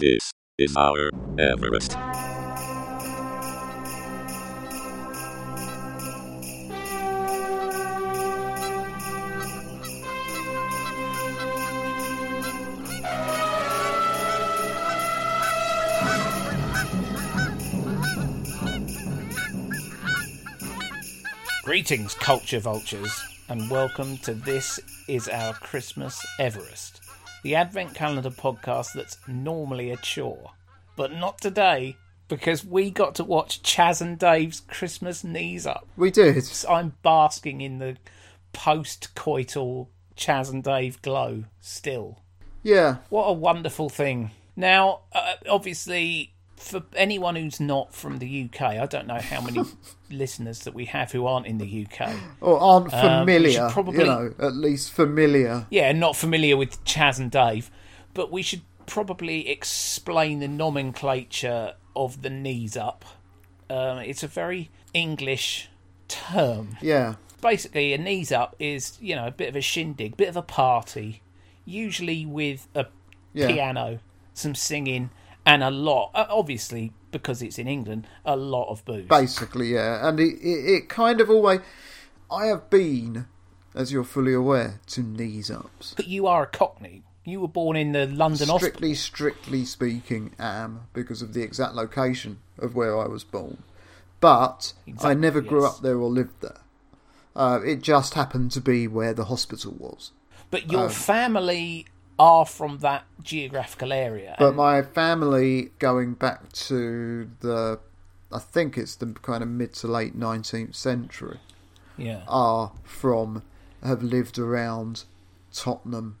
This is our Everest. Greetings, culture vultures, and welcome to This Is Our Christmas Everest, the Advent Calendar podcast that's normally a chore. But not today, because we got to watch Chas and Dave's Christmas Knees Up. We did. I'm basking in the post coital Chas and Dave glow still. Yeah. What a wonderful thing. Now, uh, obviously, for anyone who's not from the UK, I don't know how many listeners that we have who aren't in the UK. Or aren't Um, familiar. should probably- You know, at least familiar. Yeah, not familiar with Chas and Dave, but we should probably explain the nomenclature of the knees up. Um, it's a very English term. Yeah. Basically, a knees up is, you know, a bit of a shindig, bit of a party, usually with a Yeah. piano, some singing, and a lot, obviously, because it's in England, a lot of booze. Basically, yeah. And it, it, it kind of always. I have been, as you're fully aware, to knees ups. But you are a cockney. You were born in the London hospital. Strictly, strictly speaking, am because of the exact location of where I was born. But I Exactly, never grew yes. up there or lived there. Uh, it just happened to be where the hospital was. But your Um, family are from that geographical area. But and- my family, going back to the, I think it's the kind of mid to late 19th century, yeah. are from, have lived around Tottenham,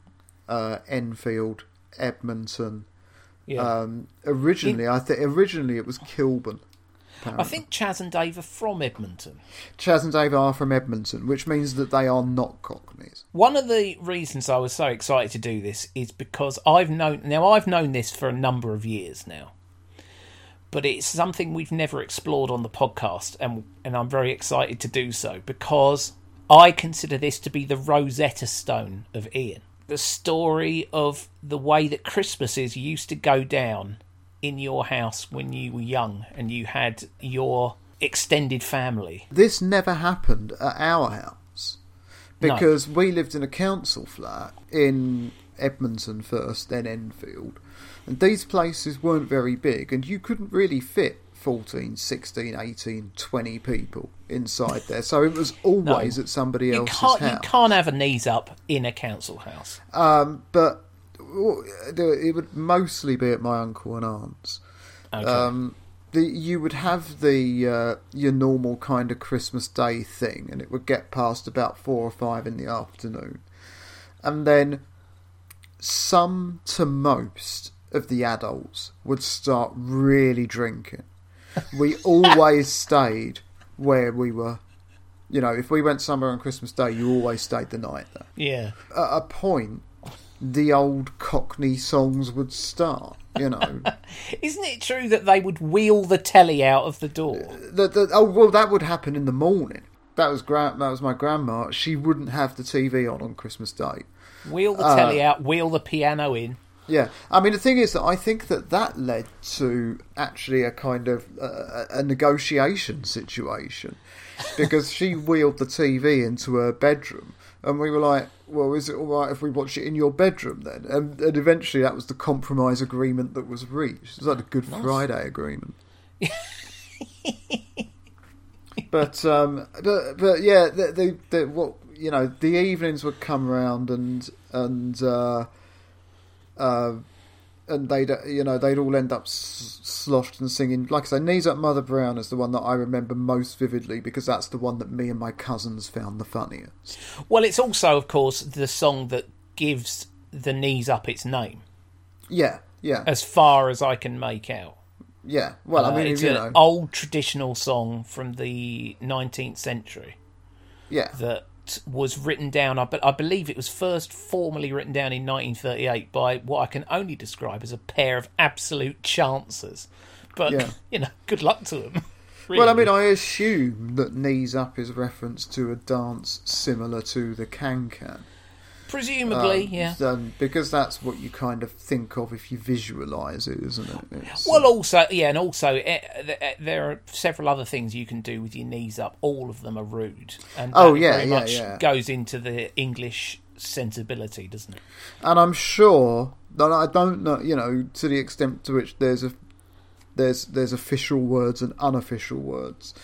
uh, Enfield, Edmonton. yeah. Um, originally, I think originally it was Kilburn. I think Chas and Dave are from Edmonton. Chas and Dave are from Edmonton, which means that they are not Cockneys. One of the reasons I was so excited to do this is because I've known now I've known this for a number of years now. But it's something we've never explored on the podcast and and I'm very excited to do so because I consider this to be the Rosetta Stone of Ian. The story of the way that Christmases used to go down in your house when you were young and you had your extended family. This never happened at our house No. because we lived in a council flat in Edmonton first, then Enfield. And these places weren't very big, and you couldn't really fit 14, 16, 18, 20 people inside there. So it was always at somebody else's can't, you house. can't have a knees up in a council house. Um, but it would mostly be at my uncle and aunt's. Okay. Um, the, you would have the uh, your normal kind of Christmas Day thing, and it would get past about four or five in the afternoon, and then some to most of the adults would start really drinking. We always stayed where we were. You know, if we went somewhere on Christmas Day, you always stayed the night there. yeah. At a point, the old Cockney songs would start. You know, Isn't it true that they would wheel the telly out of the door? the, the, oh well, that would happen in the morning. That was gra- that was my grandma. She wouldn't have the TV on on Christmas Day. Wheel the Uh, telly out, wheel the piano in. Yeah, I mean the thing is that I think that that led to actually a kind of uh, a negotiation situation because she wheeled the TV into her bedroom, and we were like, "Well, is it all right if we watch it in your bedroom then?" And, and eventually, that was the compromise agreement that was reached. It was like the Good Friday agreement. but um, but but yeah, the, the, the what you know, the evenings would come around and and. Uh, uh, and they'd you know they'd all end up s- sloshed and singing. Like I say, "Knees Up, Mother Brown" is the one that I remember most vividly because that's the one that me and my cousins found the funniest. Well, it's also, of course, the song that gives the knees up its name, Yeah, yeah, as far as I can make out. yeah. Well, I Uh, mean, it's you an know, old traditional song from the 19th century yeah, that was written down. I, but I believe it was first formally written down in 1938 by what I can only describe as a pair of absolute chancers. But Yeah. you know, good luck to them. Well, I mean, I assume that "Knees Up" is reference to a dance similar to the can can. Presumably, Um, yeah. um, because that's what you kind of think of if you visualise it, isn't it? It's, Well, also, yeah, and also, eh, th- eh, there are several other things you can do with your knees up. All of them are rude, and Oh, yeah, very yeah, much yeah. goes into the English sensibility, doesn't it? and I'm sure that I don't know, you know, to the extent to which there's a there's there's official words and unofficial words,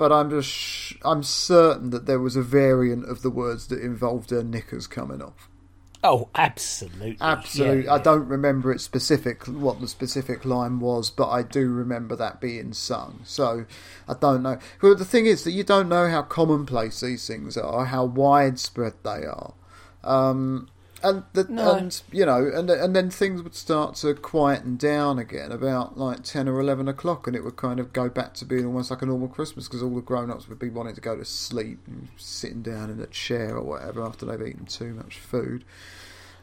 but I'm just sh- I'm certain that there was a variant of the words that involved her knickers coming off. Oh, absolutely, Absolutely, Yeah, I yeah. don't remember it specific what the specific line was, but I do remember that being sung. So I don't know. Well, the thing is that you don't know how commonplace these things are, how widespread they are, um, and the, No. and you know, and and then things would start to quieten down again about like ten or eleven o'clock, and it would kind of go back to being almost like a normal Christmas because all the grown-ups would be wanting to go to sleep, and sitting down in a chair or whatever after they've eaten too much food.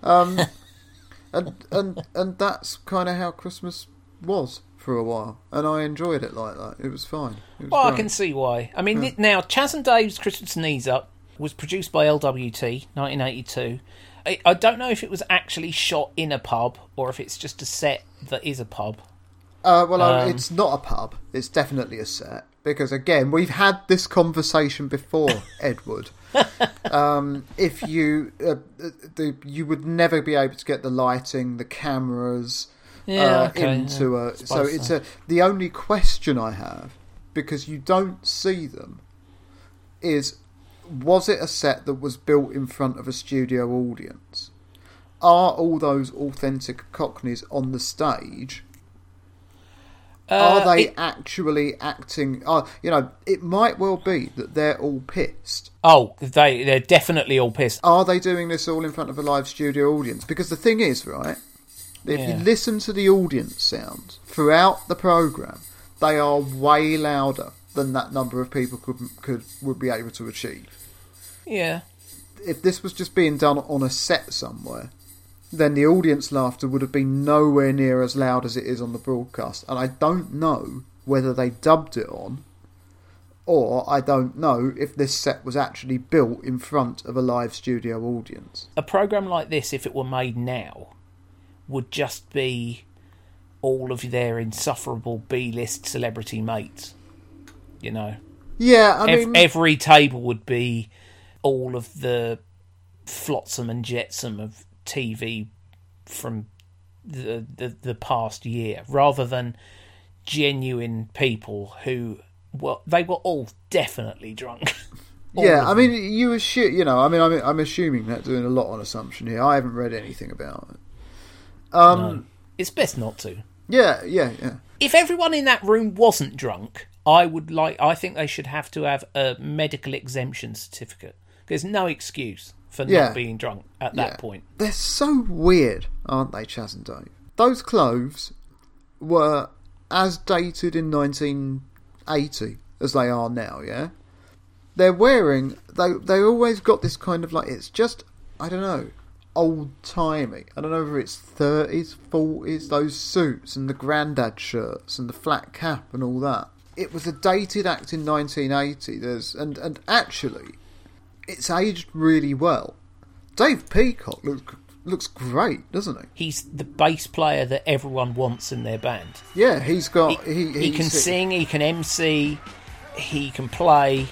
Um, and and and that's kind of how Christmas was for a while, and I enjoyed it like that. It was fine. It was Well, I can see why. I mean, th- now Chas and Dave's Christmas Knees Up was produced by LWT, 1982. I, I don't know if it was actually shot in a pub or if it's just a set that is a pub. Uh, well, uh, um, it's not a pub. It's definitely a set because again, we've had this conversation before, Edward. um, if you uh, the you would never be able to get the lighting, the cameras Yeah, uh, okay, into yeah, a. So it's a. The only question I have because you don't see them is was it a set that was built in front of a studio audience? Are all those authentic Cockneys on the stage? Are Uh, they it- actually acting? Are you know? It might well be that they're all pissed. oh, they they're definitely all pissed. Are they doing this all in front of a live studio audience? Because the thing is, right? If Yeah. you listen to the audience sounds throughout the program, they are way louder than that number of people could could would be able to achieve. Yeah. If this was just being done on a set somewhere, then the audience laughter would have been nowhere near as loud as it is on the broadcast. And I don't know whether they dubbed it on, or I don't know if this set was actually built in front of a live studio audience. A program like this, if it were made now, would just be all of their insufferable B-list celebrity mates. You know, Yeah, I mean, every table would be all of the flotsam and jetsam of TV from the, the the past year, rather than genuine people who well they were all definitely drunk. All yeah, I mean, you assume, you know, I mean, I'm, I'm assuming that doing a lot on assumption here. I haven't read anything about it. Um, No. It's best not to. yeah, yeah, yeah. If everyone in that room wasn't drunk, I would like. I think they should have to have a medical exemption certificate. There's no excuse for Yeah. not being drunk at that Yeah. point. They're so weird, aren't they, Chas and Dave? Those clothes were as dated in 1980 as they are now, yeah? They're wearing, they, they always got this kind of like, it's just, I don't know, old timey. I don't know whether it's 30s, 40s, those suits and the grandad shirts and the flat cap and all that. It was a dated act in 1980. There's and and actually, it's aged really well. Dave Peacock looks looks great, doesn't he? He's the bass player that everyone wants in their band. Yeah, he's got He, he he can sing, he can MC, he can play.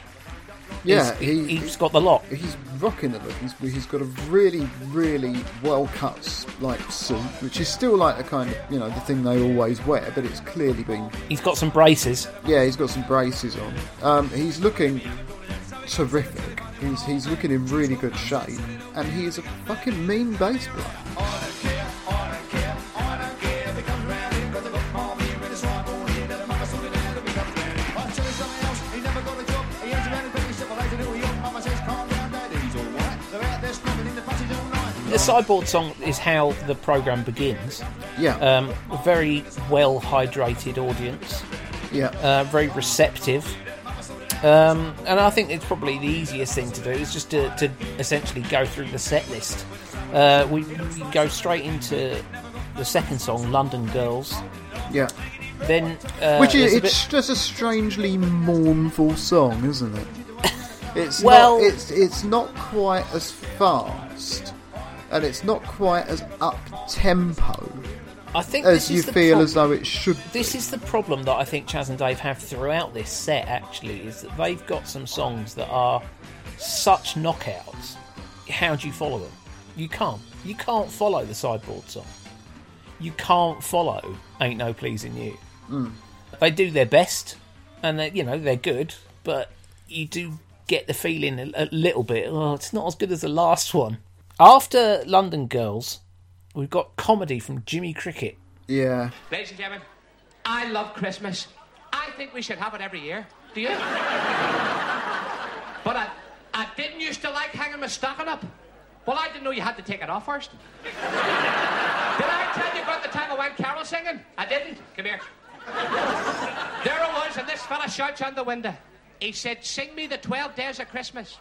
Yeah, He's- he, he's got the lot. he's rocking the look. He's, he's got a really, really well cut like suit, which is still like the kind of you know the thing they always wear, but it's clearly been He's got some braces. yeah. He's got some braces on. Um, he's looking terrific. He's he's looking in really good shape, and he is a fucking mean bass player. The sideboard song is how the program begins. Yeah, Um, a very well hydrated audience, yeah, uh, very receptive. Um, and I think it's probably the easiest thing to do is just to, to essentially go through the set list. Uh, we, we go straight into the second song, London Girls. yeah. Then, uh, Which is it's bit- just a strangely mournful song, isn't it? It's Well- not, it's it's not quite as fast and it's not quite as up tempo I think as this you is feel as though it should. This is the problem that I think Chas and Dave have throughout this set. Actually, is that they've got some songs that are such knockouts. How do you follow them? You can't. You can't follow the sideboard song. You can't follow "Ain't No Pleasing You." Hmm. They do their best, and they, you know they're good, but you do get the feeling a, a little bit. Oh, it's not as good as the last one. After London Girls, we've got comedy from Jimmy Cricket. Yeah, Ladies and gentlemen, I love Christmas. I think we should have it every year. Do you? but I, I didn't used to like hanging my stocking up. Well, I didn't know you had to take it off first. Did I tell you about the time I went carol singing? I didn't. Come here. There I was, and this fella shouts on the window. He said, Sing me the 12 days of Christmas.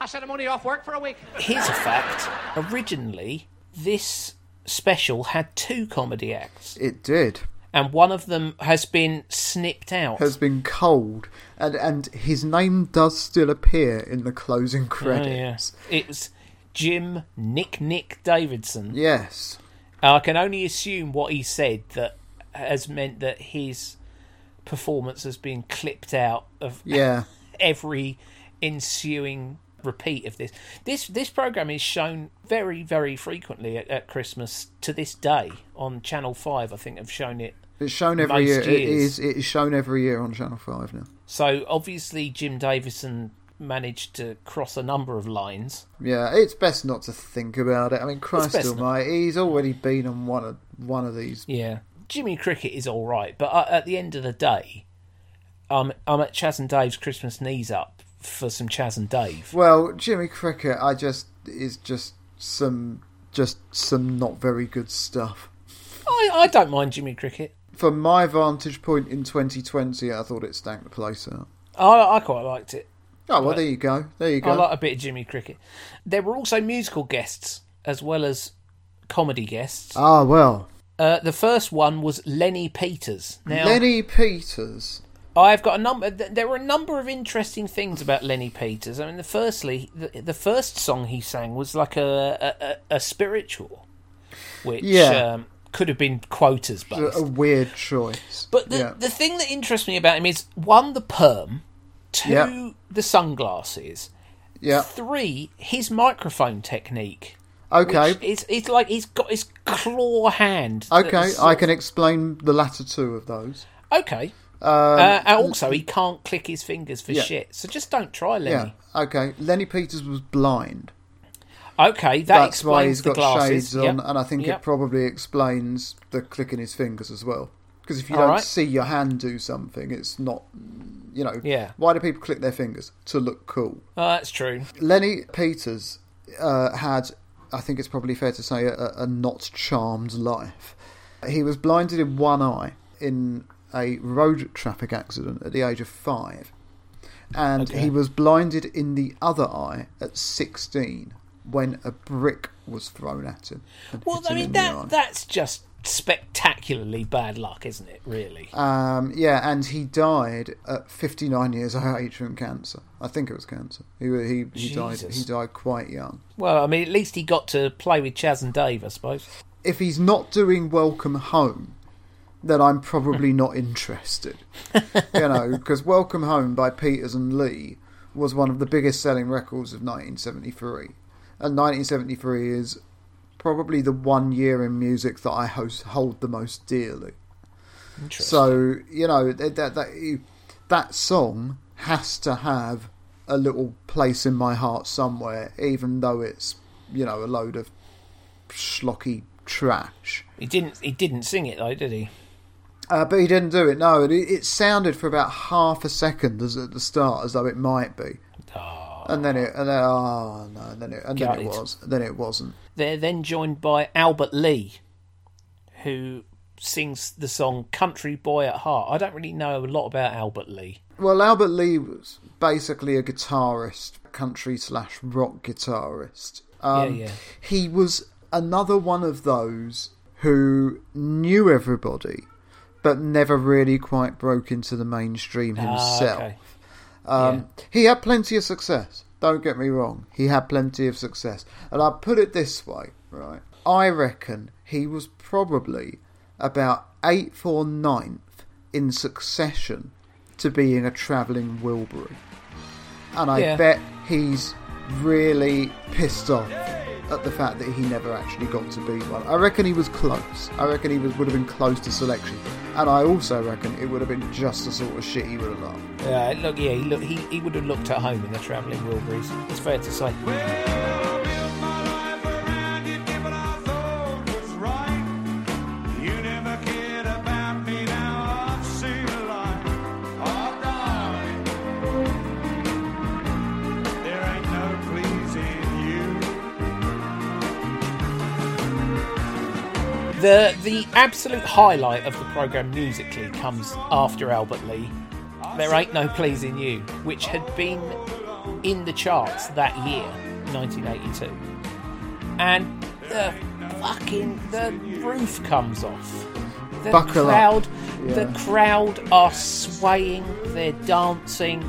I said, I'm only off work for a week. Here's a fact. Originally, this special had two comedy acts, it did. and one of them has been snipped out. Has been cold, and and his name does still appear in the closing Oh, credits. yeah. It was Jim Nick Nick Davidson. Yes. I can only assume what he said that has meant that his performance has been clipped out of Yeah. every ensuing repeat of this. This this program is shown very very frequently at, at Christmas to this day on Channel Five. I think have shown it. It's shown every year. It years. is. It is shown every year on Channel Five now. So obviously Jim Davidson managed to cross a number of lines. Yeah, it's best not to think about it. I mean, Christ best not. Almighty, he's already been on one of one of these. Yeah, Jimmy Cricket is all right, but uh, at the end of the day, I'm I'm at Chas and Dave's Christmas knees up for some Chas and Dave. Well, Jimmy Cricket, I just is just some just some not very good stuff. I, I don't mind Jimmy Cricket. From my vantage point in 2020, I thought it stank the place out. I, I quite liked it. Oh well, there you go. There you go. I like a bit of Jimmy Cricket. There were also musical guests as well as comedy guests. Ah well, Uh, the first one was Lenny Peters. Now, Lenny Peters. I've got a number. There were a number of interesting things about Lenny Peters. I mean, the firstly, the, the first song he sang was like a a, a, spiritual, which Yeah. um, could have been quotas but a weird choice. But the yeah. the thing that interests me about him is one, the perm, two, Yeah. the sunglasses, yeah. three, his microphone technique. Okay. It's it's like he's got his claw hand. Okay, I can explain the latter two of those. Okay. Um, uh, and also, he can't click his fingers for Yeah. shit. So just don't try, yeah. Lenny. Okay. Lenny Peters was blind. Okay, that That's explains why he's got glasses. shades on, Yep. and I think Yep. it probably explains the clicking his fingers as well. Because if you All don't right. see your hand do something, it's not, you know. Yeah. Why do people click their fingers to look cool? Oh, that's true. Lenny Peters uh, had, I think it's probably fair to say, a, a not charmed life. He was blinded in one eye in a road traffic accident at the age of five, and Okay. he was blinded in the other eye at 16 when a brick was thrown at him. Well, I mean in the eye. that that's just spectacularly bad luck, isn't it? Really. Um, yeah, and he died at 59 years of age from cancer. I think it was cancer. He he, he died. He died quite young. Well, I mean, at least he got to play with Chas and Dave, I suppose. if he's not doing Welcome Home, then I'm probably not interested. you know, because Welcome Home by Peters and Lee was one of the biggest selling records of 1973. And 1973 is probably the one year in music that I host, hold the most dearly. So, you know, that, that, that, that song has to have a little place in my heart somewhere, even though it's, you know, a load of schlocky trash. he didn't. He didn't sing it though, did he? Uh, but he didn't do it. No, it, it sounded for about half a second as at the start, as though it might be, Oh. and then it, and then, oh no, and then it, and then it was, then it wasn't. They're then joined by Albert Lee, who sings the song "Country Boy at Heart." I don't really know a lot about Albert Lee. Well, Albert Lee was basically a guitarist, country slash rock guitarist. Um, Yeah, yeah. He was another one of those who knew everybody, but never really quite broke into the mainstream Ah, himself. okay. Um, He had plenty of success. Don't get me wrong, he had plenty of success. And I put it this way, right? I reckon he was probably about eighth or ninth in succession to being a travelling Wilbury. And I Yeah. bet he's really pissed off at the fact that he never actually got to be one. I reckon he was close. I reckon he was, would have been close to selection. And I also reckon it would have been just the sort of shit he would have loved. Yeah, look, yeah, he, look, he, he would have looked at home in the travelling Wilburys. It's fair to say. The the absolute highlight of the programme musically comes after Albert Lee. There ain't no pleasing you, which had been in the charts that year, 1982, and the fucking the roof comes off. The Buckle crowd, Yeah. the crowd are swaying, they're dancing.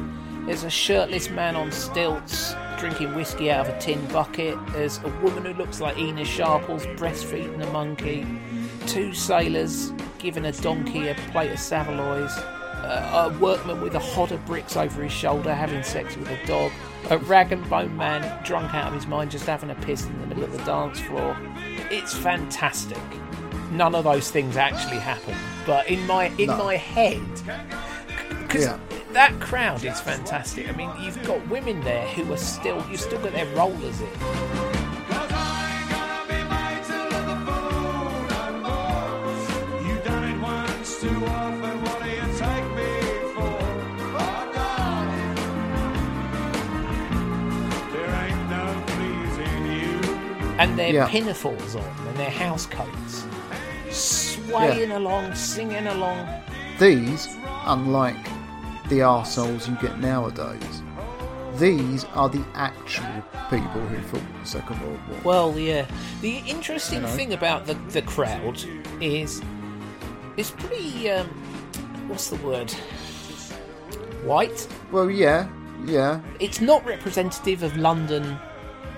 There's a shirtless man on stilts drinking whiskey out of a tin bucket. There's a woman who looks like Ena Sharples breastfeeding a monkey. Two sailors giving a donkey a plate of Saveloys. Uh, a workman with a hod of bricks over his shoulder having sex with a dog. A rag and bone man drunk out of his mind just having a piss in the middle of the dance floor. It's fantastic. None of those things actually happen, but in my in No. my head, because Yeah. that crowd is fantastic. I mean, you've got women there who are still, you've still got their rollers in. and their Yeah. pinafores on and their house coats, swaying along, singing along. These, unlike the arseholes you get nowadays, these are the actual people who fought the Second World War. Well, yeah. The interesting You know? thing about the, the crowd is it's pretty. Um, what's the word? White. Well, yeah, yeah, It's not representative of London.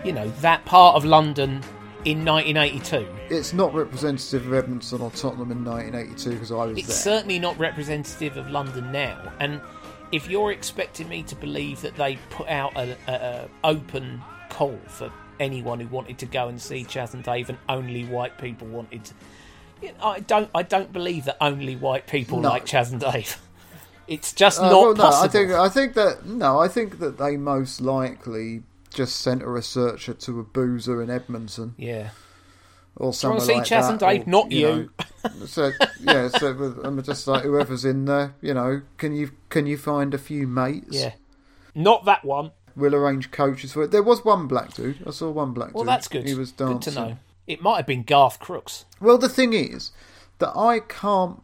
You know that part of London in 1982. it's not representative of Edmonton or Tottenham in 1982 because I was there. It's there. certainly not representative of London now. And if you're expecting me to believe that they put out an open call for anyone who wanted to go and see Chas and Dave, and only white people wanted, to, you know, I don't. I don't believe that only white people No. like Chas and Dave. It's just Uh, not well, no, possible. I think I think that no, I think that they most likely just sent a researcher to a boozer in Edmonton yeah. or wanna somewhere see like Chas that. and Dave? or, Not you. know, so yeah, so I'm just like whoever's in there, you know, can you can you find a few mates? Yeah. Not that one. We'll arrange coaches for it. There was one black dude. I saw one black Well, dude. that's good. He was good dancing. to know. It might have been Garth Crooks. Well, the thing is that I can't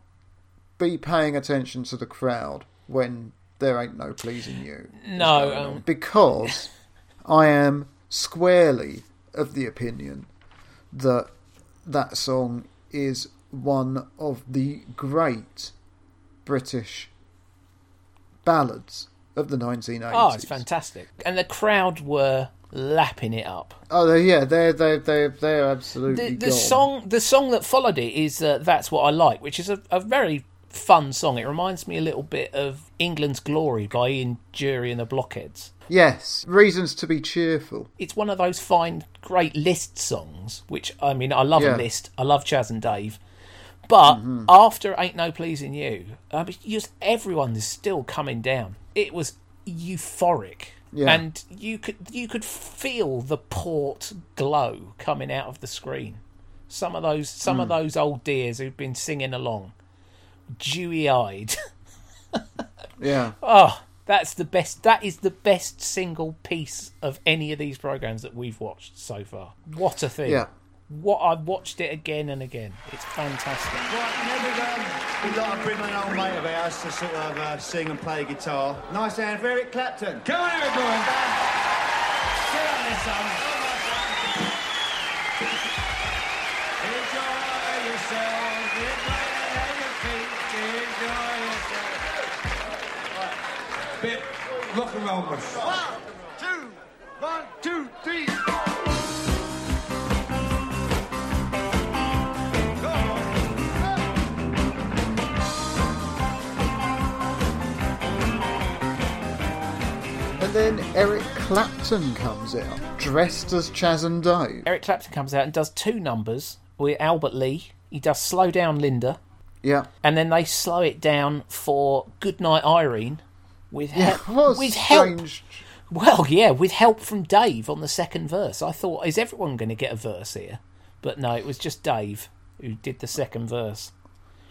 be paying attention to the crowd when there ain't no pleasing you. No, um, because I am squarely of the opinion that that song is one of the great British ballads of the 1980s. Oh, it's fantastic. And the crowd were lapping it up. Oh, yeah, they're they they they're absolutely the, the song the song that followed it is uh, that's what i like which is a, a very fun song it reminds me a little bit of england's glory by Ian Dury and the blockheads Yes, reasons to be cheerful. it's one of those fine great list songs which i mean i love Yeah. a list i love chas and dave but Mm-hmm. after ain't no pleasing you I mean, just everyone is still coming down it was euphoric Yeah. and you could you could feel the port glow coming out of the screen some of those some Hmm. of those old dears who've been singing along dewy eyed Yeah. oh that's the best that is the best single piece of any of these programs that we've watched so far what a thing Yeah. what i've watched it again and again it's fantastic Right, now we've, um, we'd like to bring an old mate of ours to sort of uh, sing and play guitar. Nice hand for Eric Clapton. Come on, Eric, boy. Sit on this song. numbers. One, two, one, two, three. And then Eric Clapton comes out, dressed as Chas and Dave. Eric Clapton comes out and does two numbers with Albert Lee. He does Slow Down Linda. Yeah. And then they slow it down for Goodnight Irene with, Yeah, he- what a with help. Well, yeah, with help from Dave on the second verse. I thought, is everyone going to get a verse here? But no, it was just Dave who did the second verse.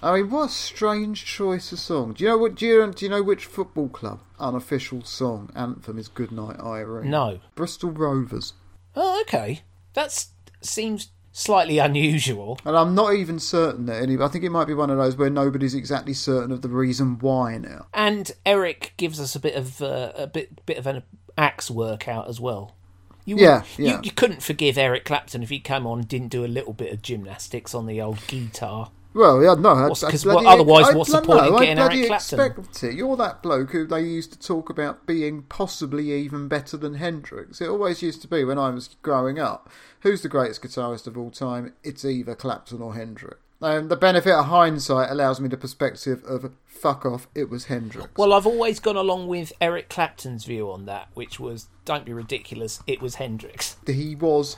I mean, what a strange choice of song. Do you know what? Do you, do you know which football club unofficial song anthem is "Goodnight Irene"? No. Bristol Rovers. Oh, okay. That seems slightly unusual. And I'm not even certain that any. I think it might be one of those where nobody's exactly certain of the reason why now. And Eric gives us a bit of uh, a bit bit of an axe workout as well. You, would- Yeah, you- yeah. You, couldn't forgive Eric Clapton if he came on and didn't do a little bit of gymnastics on the old guitar. Well, yeah, no. I- What's- I 'cause bloody- what- otherwise I what's the point in no, getting I Eric Clapton? expect it. You're that bloke who they used to talk about being possibly even better than Hendrix. It always used to be when I was growing up. Who's the greatest guitarist of all time? It's either Clapton or Hendrix. And the benefit of hindsight allows me the perspective of fuck off. It was Hendrix. Well, I've always gone along with Eric Clapton's view on that, which was don't be ridiculous. It was Hendrix. he was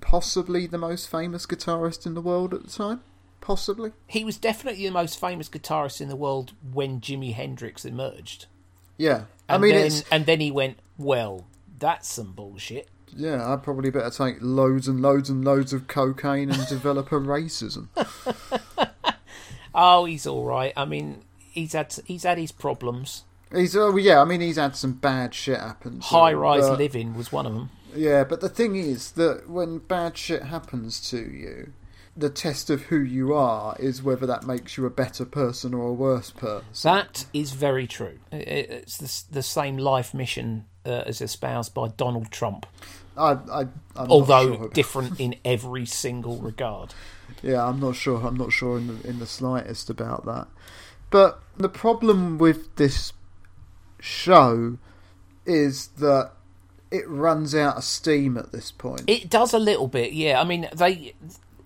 possibly the most famous guitarist in the world at the time. Possibly. He was definitely the most famous guitarist in the world when Jimi Hendrix emerged. Yeah. I And mean, then, it's and then he went, well, that's some bullshit. Yeah, I'd probably better take loads and loads and loads of cocaine and develop a racism. Oh, he's all right. I mean, he's had he's had his problems. He's oh yeah, I mean he's had some bad shit happen. High rise living was one of them. Yeah, but the thing is that when bad shit happens to you, the test of who you are is whether that makes you a better person or a worse person. That is very true. It's the, the same life mission uh, as espoused by Donald Trump, I, I, although sure. different in every single regard. Yeah, I'm not sure. I'm not sure in the, in the slightest about that. But the problem with this show is that it runs out of steam at this point. It does a little bit, yeah. I mean, they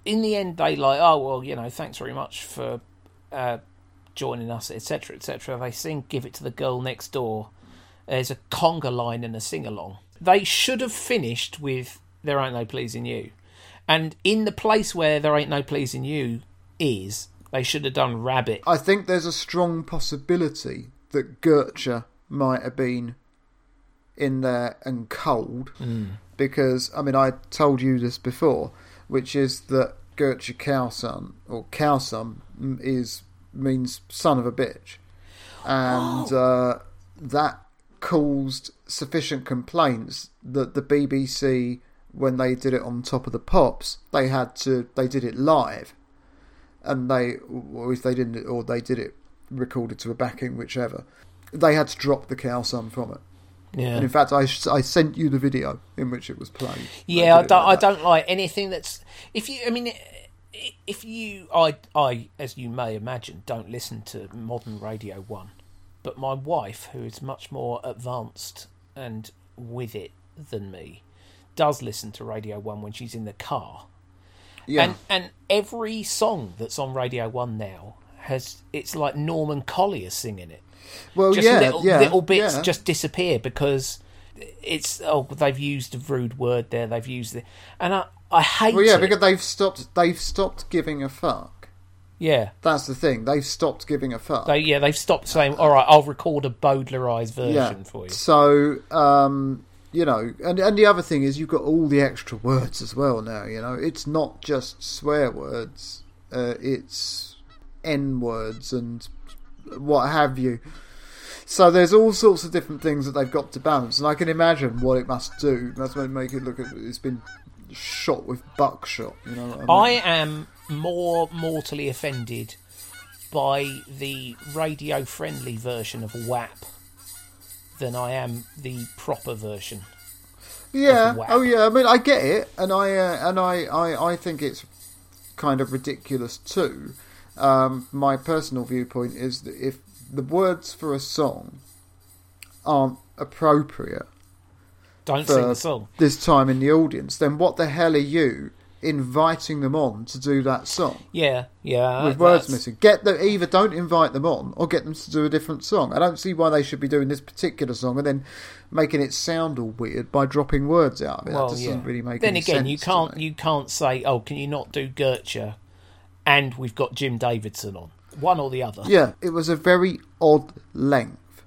in the end they like, oh well, you know, thanks very much for uh, joining us, etc., etc. They sing "Give It to the Girl Next Door." There's a conga line and a sing along. They should have finished with "There Ain't No Pleasing You," and in the place where "There Ain't No Pleasing You" is, they should have done "Rabbit." I think there's a strong possibility that Gertcha might have been in there and cold because I mean I told you this before, which is that Gertcha Cowson or Cowson is means son of a bitch, and uh, that caused sufficient complaints that the BBC when they did it on top of the pops they had to they did it live and they or if they didn't or they did it recorded to a backing whichever they had to drop the cow son from it Yeah, and in fact I, I sent you the video in which it was played Yeah, I it don't. I like that. don't like anything that's. If you, I mean, if you, I, I, as you may imagine, don't listen to modern Radio One, but my wife, who is much more advanced and with it than me, does listen to Radio One when she's in the car, yeah. And and every song that's on Radio One now has it's like Norman Collier singing it. Well just yeah little, yeah little bits yeah. just disappear because it's oh they've used a rude word there they've used it and I I hate well yeah it. because they've stopped they've stopped giving a fuck yeah. That's the thing. They've stopped giving a fuck. They yeah they've stopped saying all right I'll record a Bowdlerized version yeah for you. So um you know and and the other thing is you've got all the extra words as well now you know. It's not just swear words uh, it's n words and what have you. So there's all sorts of different things that they've got to balance and i can imagine what it must do. That's what make it look it's been shot with buckshot you know what I I am more mortally offended by the radio friendly version of WAP than I am the proper version Yeah. Oh, yeah. I mean, I get it, and I uh, and I, I I think it's kind of ridiculous too. Um, my personal viewpoint is that if the words for a song aren't appropriate don't for sing the song this time in the audience, then what the hell are you inviting them on to do that song Yeah, yeah. with words that's- missing. Get them either don't invite them on or get them to do a different song. I don't see why they should be doing this particular song and then making it sound all weird by dropping words out of it. Well, that yeah. doesn't really make then again, you can't you can't say, "Oh, can you not do Gertcha?" And we've got Jim Davidson on one or the other. Yeah, it was a very odd length.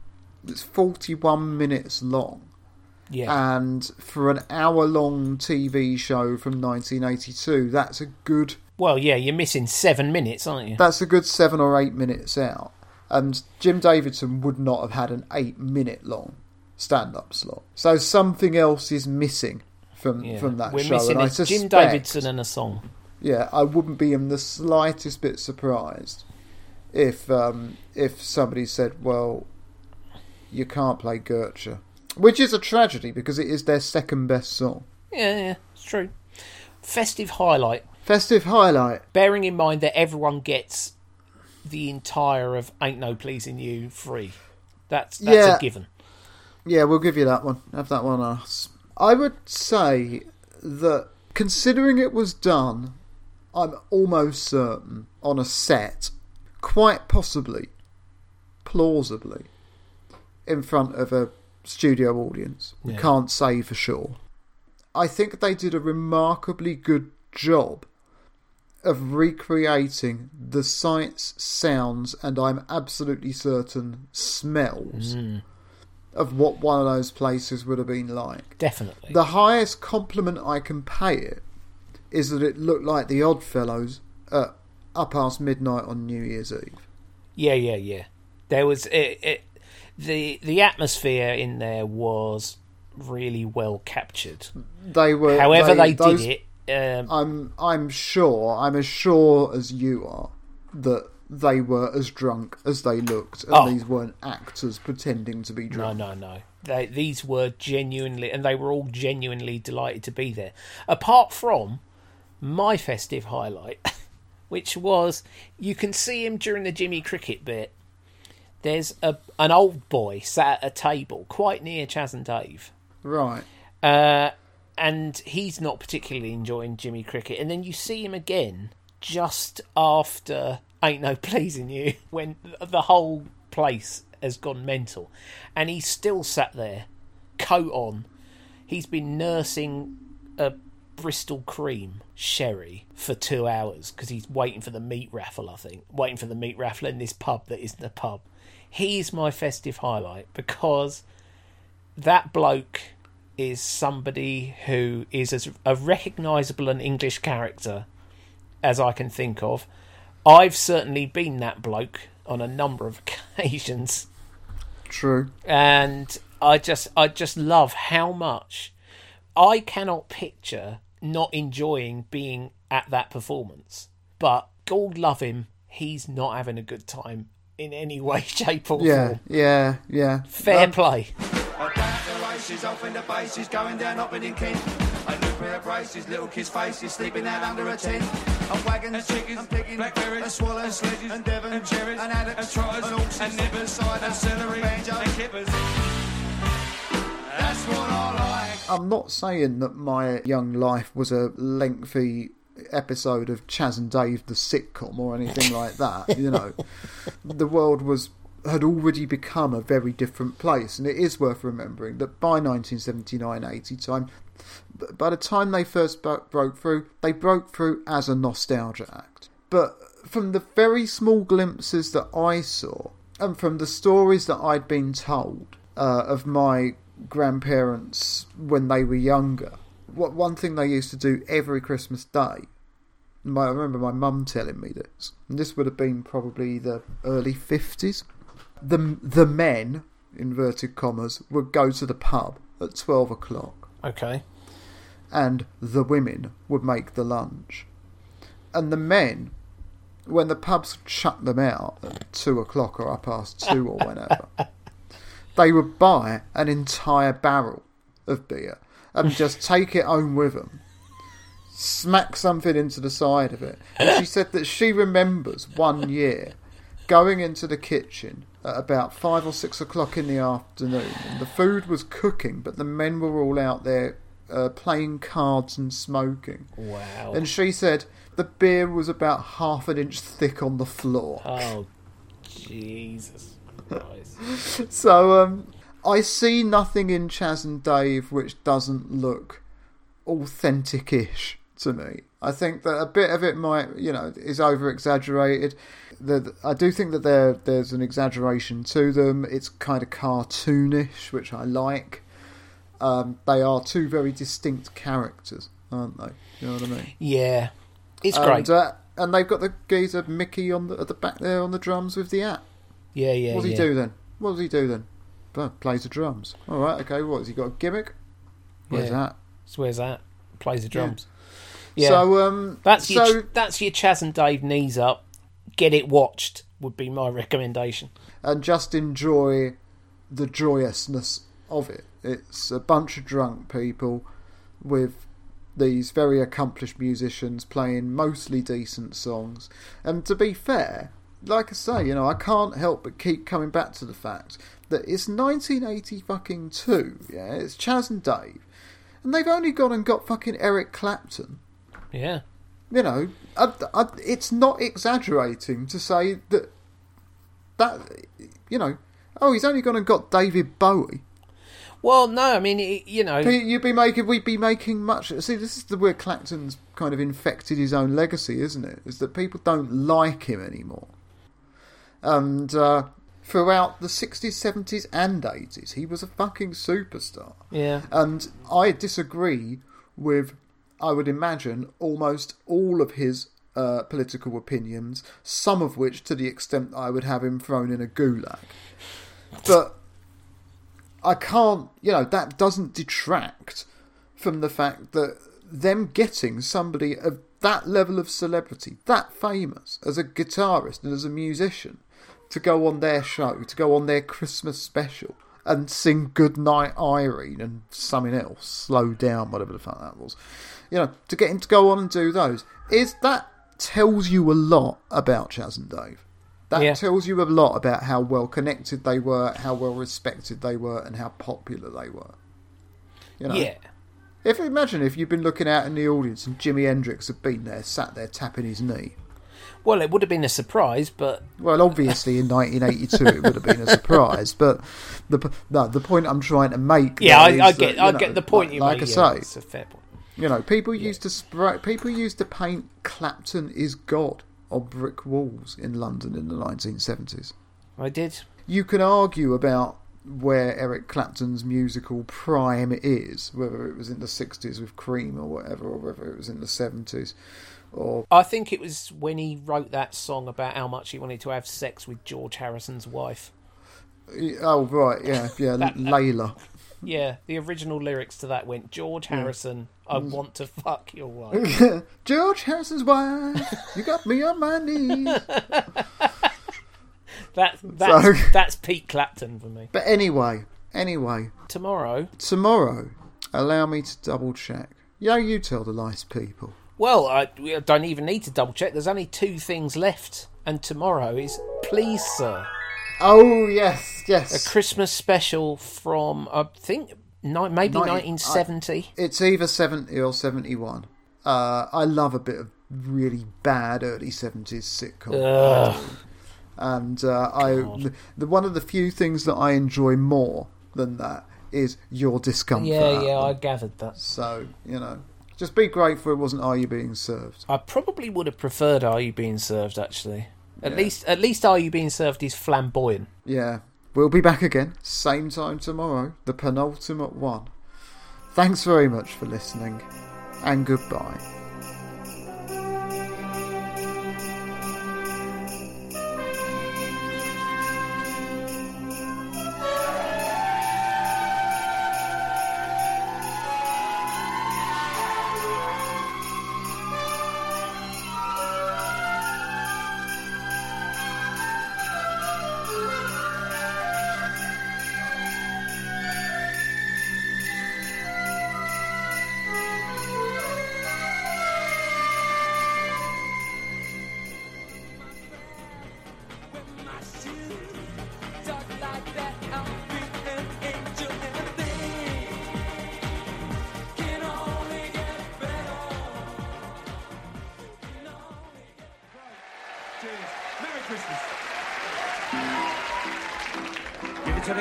It's forty-one minutes long. Yeah. and for an hour long TV show from 1982, that's a good well, yeah, you're missing seven minutes, aren't you? that's a good seven or eight minutes out. And Jim Davidson would not have had an eight minute long stand up slot. So something else is missing from yeah. from that We're show. missing and I suspect, Jim Davidson and a song. Yeah, I wouldn't be in the slightest bit surprised if um, if somebody said, "Well, you can't play Gertcha," which is a tragedy because it is their second best song. Yeah, yeah, it's true. Festive highlight. Festive highlight. Bearing in mind that everyone gets the entire of "Ain't No Pleasing You" free. That's that's Yeah. a given. Yeah, we'll give you that one. Have that one us. I would say that considering it was done, I'm almost certain on a set, quite possibly, plausibly, in front of a studio audience. We Yeah. can't say for sure. I think they did a remarkably good job of recreating the sights, sounds, and I'm absolutely certain smells mm. of what one of those places would have been like. Definitely. The highest compliment I can pay it is that it looked like the Oddfellows at up past midnight on New Year's Eve. Yeah, yeah, yeah. There was it, it, the the atmosphere in there was really well captured. They were. However, they, those- did it. Um, I'm. I'm sure. I'm as sure as you are that they were as drunk as they looked, and Oh. these weren't actors pretending to be no, drunk. no, no. They, these were genuinely, and they were all genuinely delighted to be there. Apart from my festive highlight, which was you can see him during the Jimmy Cricket bit. There's a an old boy sat at a table quite near Chas and Dave. Right. Uh, and he's not particularly enjoying Jimmy Cricket. And then you see him again just after Ain't No Pleasing You, when the whole place has gone mental. And he's still sat there, coat on. He's been nursing a Bristol cream sherry for two hours because he's waiting for the meat raffle, I think. Waiting for the meat raffle in this pub that isn't a pub. He's my festive highlight because that bloke is somebody who is as a recognisable an English character as I can think of. I've certainly been that bloke on a number of occasions, True. and I just I just love how much I cannot picture not enjoying being at that performance. But God love him, he's not having a good time in any way, shape, or Yeah. form. Yeah. Yeah. yeah. Fair Um, play. The races off in the bases, going down up in Kent. A new pair of braces, little kids' faces, sleeping out under a tent. And wagons, and chickens, and piggins, blackberries, and swallows, and sledges, and devon, and cherries, and addicts, and trotters, and horses, and nippers, cider, and celery, banjo, and kippers. That's what I like. I'm not saying that my young life was a lengthy episode of Chas and Dave the sitcom or anything like that. You know, the world was had already become a very different place, and it is worth remembering that by 1979-80 time, by the time they first broke through, they broke through as a nostalgia act. But from the very small glimpses that I saw, and from the stories that I'd been told uh, of my grandparents when they were younger, what one thing they used to do every Christmas day. My, I remember my mum telling me this, and this would have been probably the early fifties. The the men, inverted commas, would go to the pub at twelve o'clock, Okay. and the women would make the lunch. And the men, when the pubs shut them out at two o'clock or up past two or whenever, they would buy an entire barrel of beer and just take it home with them, smack something into the side of it. And she said that she remembers one year going into the kitchen at about five or six o'clock in the afternoon, and the food was cooking, but the men were all out there uh, playing cards and smoking. Wow. And she said the beer was about half an inch thick on the floor. oh, Jesus Christ. So um, I see nothing in Chas and Dave which doesn't look authentic-ish to me. I think that a bit of it might, you know, is over exaggerated. I do think that there there's an exaggeration to them. It's kind of cartoonish, which I like. Um, they are two very distinct characters, aren't they? You know what I mean? Yeah. It's And, great. uh, and they've got the geezer Mickey on the at the back there on the drums with the app. yeah, yeah. What does yeah. he do then? What does he do then? Plays the drums. All right, okay. What has he got? A gimmick? Where's Yeah. that? So where's that? Plays the drums. Yeah. So um, that's your so that's your Chas and Dave knees up. Get it watched would be my recommendation. and just enjoy the joyousness of it. It's a bunch of drunk people with these very accomplished musicians playing mostly decent songs. And to be fair, like I say, you know, I can't help but keep coming back to the fact that it's 1980 fucking two. Yeah, it's Chas and Dave, and they've only gone and got fucking Eric Clapton. Yeah. You know, I, I, it's not exaggerating to say that that you know, oh, he's only gone and got David Bowie. Well, no, I mean, it, you know, You'd be making, we'd be making much. See, this is the where Clapton's kind of infected his own legacy, isn't it? Is that people don't like him anymore, and uh, throughout the sixties, seventies, and eighties, he was a fucking superstar. yeah, And I disagree with, I would imagine, almost all of his uh, political opinions, some of which to the extent that I would have him thrown in a gulag. But I can't, you know, that doesn't detract from the fact that them getting somebody of that level of celebrity, that famous as a guitarist and as a musician, to go on their show, to go on their Christmas special and sing Goodnight Irene and something else, Slow Down, whatever the fuck that was. You know, to get him to go on and do those, is that tells you a lot about Chas and Dave. That Yeah. tells you a lot about how well connected they were, how well respected they were, and how popular they were. You know, yeah. if imagine if you'd been looking out in the audience and Jimi Hendrix had been there, sat there tapping his knee. Well, it would have been a surprise, but Well, obviously in 1982 it would have been a surprise, but the no, the point I'm trying to make. yeah, I, I is that, get, I know, get the point like, you like make. I yeah, say, it's a fair point. you know, people used to spray, people used to paint Clapton is God on brick walls in London in the 1970s. I did. You can argue about where Eric Clapton's musical prime is, whether it was in the 60s with Cream or whatever, or whether it was in the 70s, or I think it was when he wrote that song about how much he wanted to have sex with George Harrison's wife. oh right, yeah, yeah, That- Layla. Yeah, the original lyrics to that went George Harrison, I Mm. want to fuck your wife. George Harrison's wife, you got me on my knees. That that's So- that's Pete Clapton for me. But anyway, anyway, Tomorrow, tomorrow, allow me to double check. Yeah, you tell the nice people. Well, I, I don't even need to double check. There's only two things left, and tomorrow is Please Sir, Oh yes, yes. a. Christmas special from I think ni- maybe Ninety- 1970. It's either seventy or seventy-one. Uh, I love a bit of really bad early seventies sitcom. Ugh. and uh, I the, the one of the few things that I enjoy more than that is your discomfort. yeah, yeah, I gathered that. So you know, just be grateful it wasn't Are You Being Served. I probably would have preferred Are You Being Served actually. At Yeah. least, at least Are You Being Served is flamboyant. Yeah, we'll be back again same time tomorrow, the penultimate one. Thanks very much for listening, and goodbye.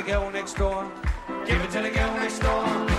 The girl next door. Give it to the girl next door.